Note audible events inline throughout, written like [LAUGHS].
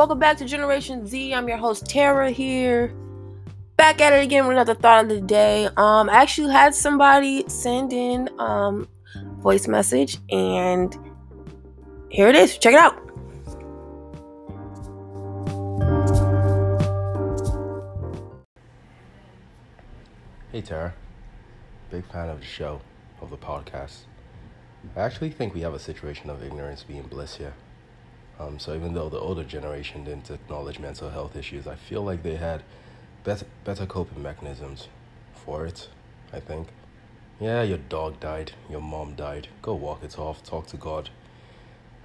Welcome back to Generation Z. I'm your host Tara here. Back at it again with another thought of the day. Um, I actually had somebody send in um voice message, and here it is. Check it out. Hey Tara, big fan of the show, of the podcast. I actually think we have a situation of ignorance being bliss here. Um, so even though the older generation didn't acknowledge mental health issues, I feel like they had better, better coping mechanisms for it, I think. Yeah, your dog died, your mom died, go walk it off, talk to God.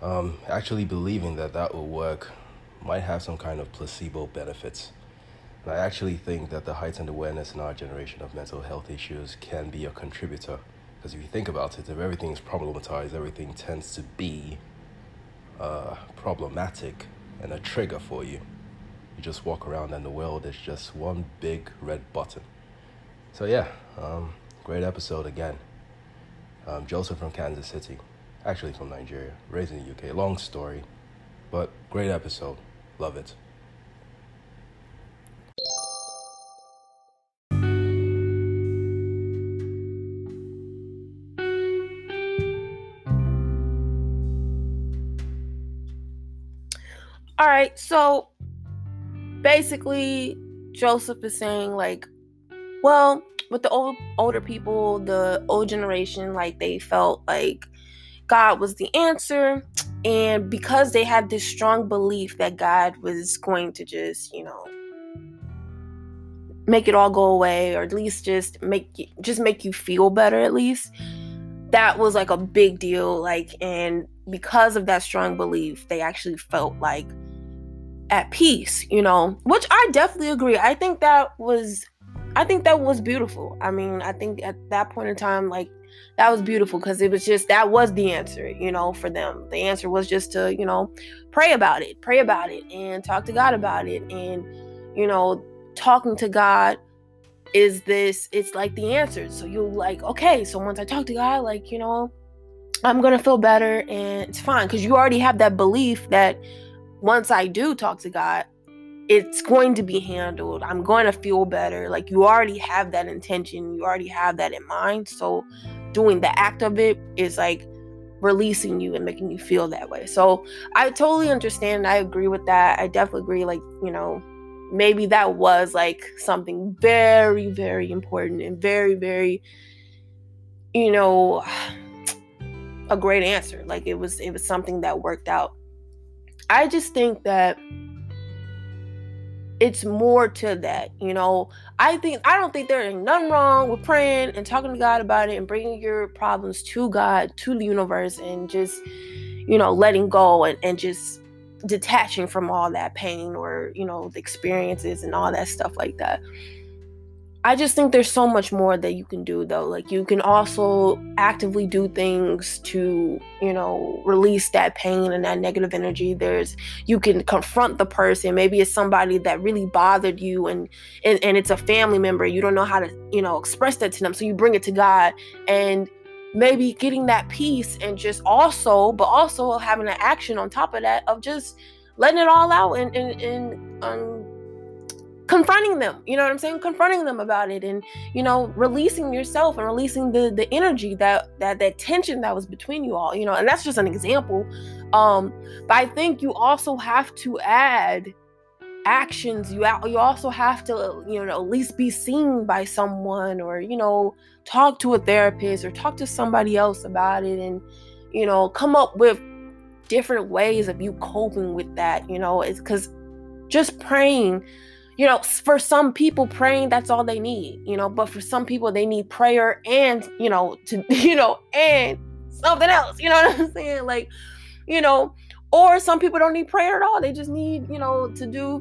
Um, actually believing that that will work might have some kind of placebo benefits. And I actually think that the heightened awareness in our generation of mental health issues can be a contributor. Because if you think about it, if everything is problematized, everything tends to be uh, problematic and a trigger for you. You just walk around and the world is just one big red button. So, yeah, um, great episode again. Um, Joseph from Kansas City, actually from Nigeria, raised in the UK. Long story, but great episode. Love it. All right, so basically, Joseph is saying, like, well, with the old older people, the old generation, like they felt like God was the answer. And because they had this strong belief that God was going to just, you know, make it all go away or at least just make you, just make you feel better at least that was like a big deal like and because of that strong belief they actually felt like at peace, you know, which I definitely agree. I think that was I think that was beautiful. I mean, I think at that point in time like that was beautiful because it was just that was the answer, you know, for them. The answer was just to, you know, pray about it, pray about it and talk to God about it and you know, talking to God is this it's like the answer. So you're like, okay, so once I talk to God, like, you know, I'm going to feel better and it's fine cuz you already have that belief that once I do talk to God, it's going to be handled. I'm going to feel better. Like you already have that intention, you already have that in mind. So doing the act of it is like releasing you and making you feel that way. So I totally understand. I agree with that. I definitely agree. Like, you know, maybe that was like something very, very important and very, very, you know, [SIGHS] a great answer. Like it was, it was something that worked out I just think that it's more to that, you know. I think I don't think there is nothing wrong with praying and talking to God about it and bringing your problems to God, to the universe, and just, you know, letting go and, and just detaching from all that pain or, you know, the experiences and all that stuff like that. I just think there's so much more that you can do though. Like you can also actively do things to, you know, release that pain and that negative energy. There's you can confront the person. Maybe it's somebody that really bothered you and and, and it's a family member. You don't know how to, you know, express that to them. So you bring it to God and maybe getting that peace and just also, but also having an action on top of that of just letting it all out and and, and um, confronting them you know what i'm saying? Confronting them about it and you know releasing yourself and releasing the the energy that that that tension that was between you all you know and that's just an example. Um but i think you also have to add actions. You you also have to you know at least be seen by someone or you know talk to a therapist or talk to somebody else about it and you know come up with different ways of you coping with that you know? It's because just praying you know, for some people, praying that's all they need, you know, but for some people, they need prayer and, you know, to, [LAUGHS] you know, and something else, you know what I'm saying? Like, you know, or some people don't need prayer at all. They just need, you know, to do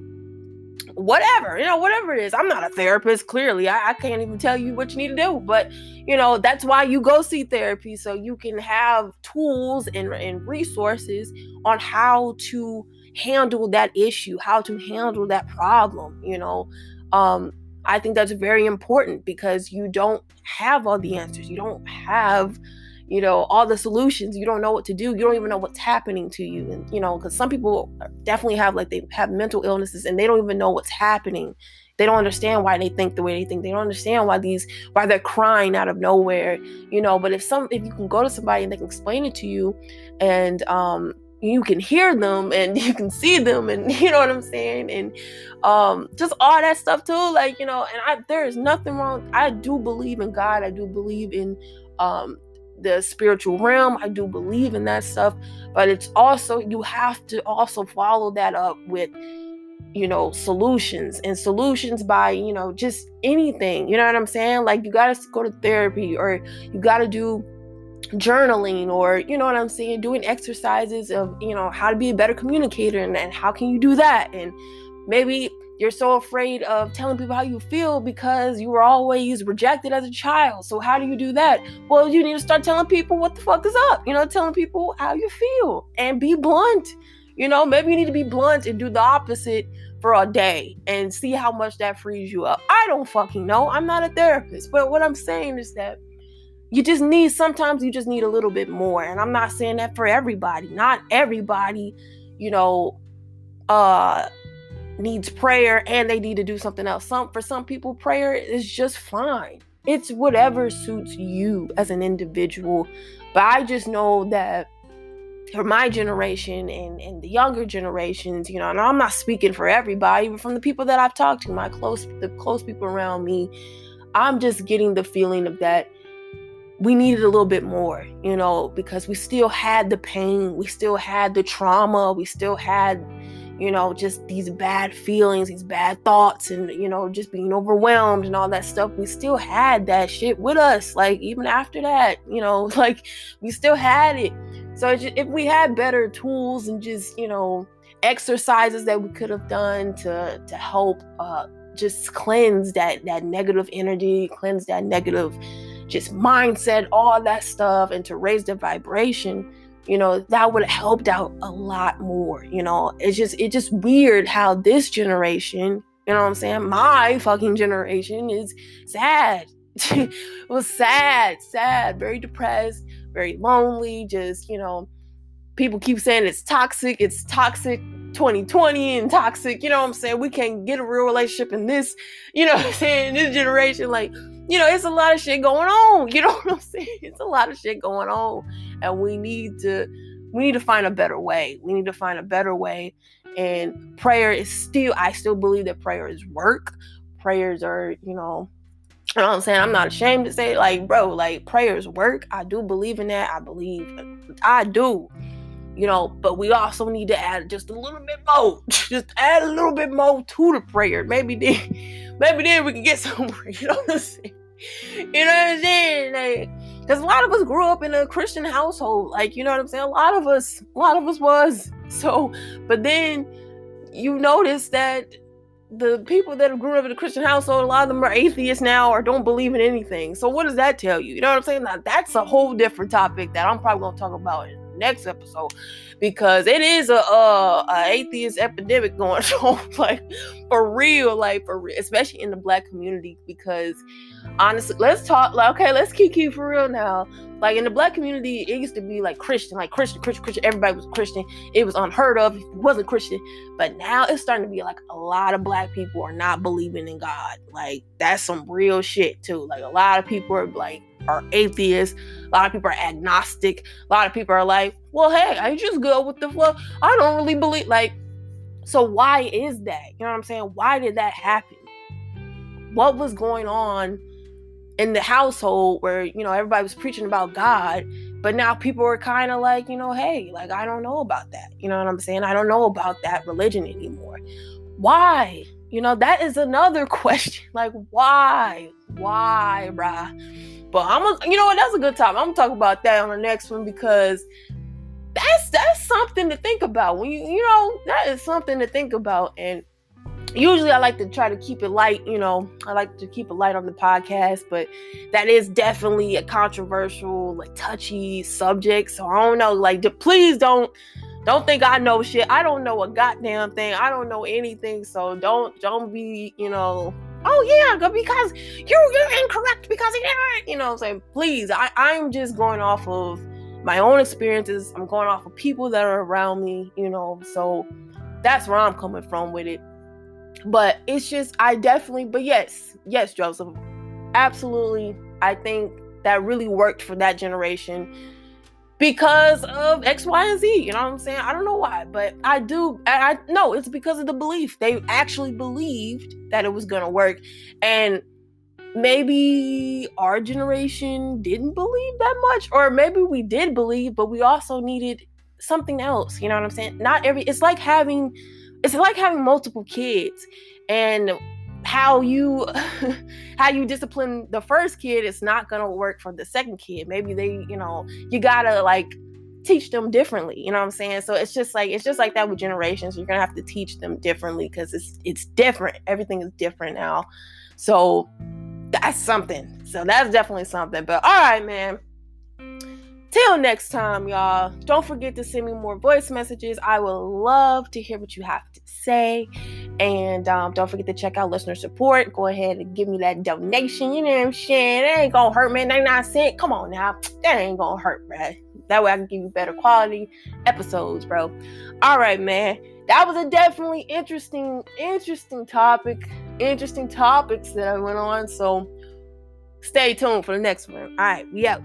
whatever, you know, whatever it is. I'm not a therapist, clearly. I, I can't even tell you what you need to do, but, you know, that's why you go see therapy so you can have tools and, and resources on how to handle that issue, how to handle that problem, you know. Um, I think that's very important because you don't have all the answers. You don't have, you know all the solutions. You don't know what to do. You don't even know what's happening to you. And you know because some people definitely have like they have mental illnesses and they don't even know what's happening. They don't understand why they think the way they think. They don't understand why these why they're crying out of nowhere you know? But if some if you can go to somebody and they can explain it to you and um you can hear them and [LAUGHS] you can see them and [LAUGHS] you know what I'm saying? And um just all that stuff too like you know and I there is nothing wrong I do believe in God I do believe in um the spiritual realm I do believe in that stuff but it's also you have to also follow that up with you know solutions and solutions by you know just anything you know what I'm saying? Like you got to go to therapy or you got to do journaling or you know what i'm saying doing exercises of you know how to be a better communicator and, and how can you do that? And maybe you're so afraid of telling people how you feel because you were always rejected as a child. So how do you do that? Well you need to start telling people what the fuck is up you know telling people how you feel and be blunt. You know maybe you need to be blunt and do the opposite for a day and see how much that frees you up. I don't fucking know. I'm not a therapist but what i'm saying is that you just need sometimes you just need a little bit more and i'm not saying that for everybody not everybody you know uh needs prayer and they need to do something else. Some for some people prayer is just fine. It's whatever suits you as an individual but i just know that for my generation and, and the younger generations, you know, and I'm not speaking for everybody, but from the people that I've talked to, my close the close people around me, I'm just getting the feeling of that we needed a little bit more, you know, because we still had the pain, we still had the trauma, we still had, you know, just these bad feelings, these bad thoughts, and, you know, just being overwhelmed and all that stuff. We still had that shit with us. Like, even after that, you know, [LAUGHS] like we still had it. So just, if we had better tools and just, you know, exercises that we could have done to to help uh just cleanse that that negative energy, cleanse that negative just mindset, all that stuff, and to raise the vibration, you know, that would have helped out a lot more. You know, it's just it's just weird how this generation, you know what I'm saying? My fucking generation is sad. [LAUGHS] was sad, sad, very depressed, very lonely, just, you know, people keep saying it's toxic, it's toxic 2020 and toxic, you know what I'm saying? We can't get a real relationship in this, you know what I'm saying, this generation. Like, you know, it's a lot of shit going on. [LAUGHS] You know what I'm saying? It's a lot of shit going on. And we need to we need to find a better way. We need to find a better way. And prayer is still I still believe that prayer is work. Prayers are, you know, you know what I'm saying? I'm not ashamed to say, like, bro, like prayers work. I do believe in that. I believe I do. You know, but we also need to add just a little bit more. [LAUGHS] Just add a little bit more to the prayer. Maybe then [LAUGHS] maybe then we can get [LAUGHS] somewhere. You know what I'm saying? You know what I'm saying? Like, because a lot of us grew up in a Christian household. Like, you know what I'm saying? A lot of us, a lot of us was. So, but then you notice that the people that have grown up in a Christian household, a lot of them are atheists now or don't believe in anything. So what does that tell you? You know what I'm saying? Now that's a whole different topic that I'm probably gonna talk about next episode because it is a, a, a atheist epidemic [LAUGHS] going on, like for real, like for real, especially in the black community. Because honestly, let's talk. Like, okay, let's keep keep for real now. Like in the black community, it used to be like Christian, like Christian, Christian, Christian. Everybody was Christian. It was unheard of it wasn't Christian. But now it's starting to be like a lot of black people are not believing in God. Like that's some real shit too. Like a lot of people are like are atheists. A lot of people are agnostic. A lot of people are like, well, hey, I just go with the flow. I don't really believe like. So why is that? You know what I'm saying? Why did that happen? What was going on in the household where you know everybody was preaching about God, but now people are kind of like, you know, hey, like I don't know about that. You know what I'm saying? I don't know about that religion anymore. Why? You know, that is another [LAUGHS] question. Like, why? Why, bruh? But I'm a, you know what? That's a good time. I'm gonna talk about that on the next one because that's that's something to think about. When you you know that is something to think about. And usually I like to try to keep it light. You know, I like to keep it light on the podcast, but that is definitely a controversial, like touchy subject. So I don't know. Like, please don't don't think I know shit. I don't know a goddamn thing. I don't know anything. So don't don't be you know oh yeah, because you're, you're incorrect because you know, I'm saying, please, I, I'm just going off of my own experiences. I'm going off of people that are around me, you know, so that's where I'm coming from with it. But it's just, I definitely, but yes, yes, Joseph, absolutely. I think that really worked for that generation because of X, Y, and Z. You know what I'm saying? I don't know why, but I do. I, no, it's because of the belief. They actually believed that it was gonna work, and maybe our generation didn't believe that much, or maybe we did believe, but we also needed something else. You know what I'm saying? Not every. It's like having. It's like having multiple kids, and how you [LAUGHS] how you discipline the first kid is not gonna work for the second kid. Maybe they, you know, you gotta like teach them differently. You know what I'm saying? So it's just like it's just like that with generations. You're gonna have to teach them differently because it's it's different. Everything is different now. So that's something. So that's definitely something. But all right, man. Till next time, y'all. Don't forget to send me more voice messages. I would love to hear what you have to say. And um, don't forget to check out listener support. Go ahead and give me that donation. You know what I'm saying? That ain't gonna hurt, man. 99 cents. Come on now. That ain't gonna hurt, bro. That way I can give you better quality episodes, bro. All right, man. That was a definitely interesting, interesting topic. Interesting topics that I went on. So stay tuned for the next one. All right, we out.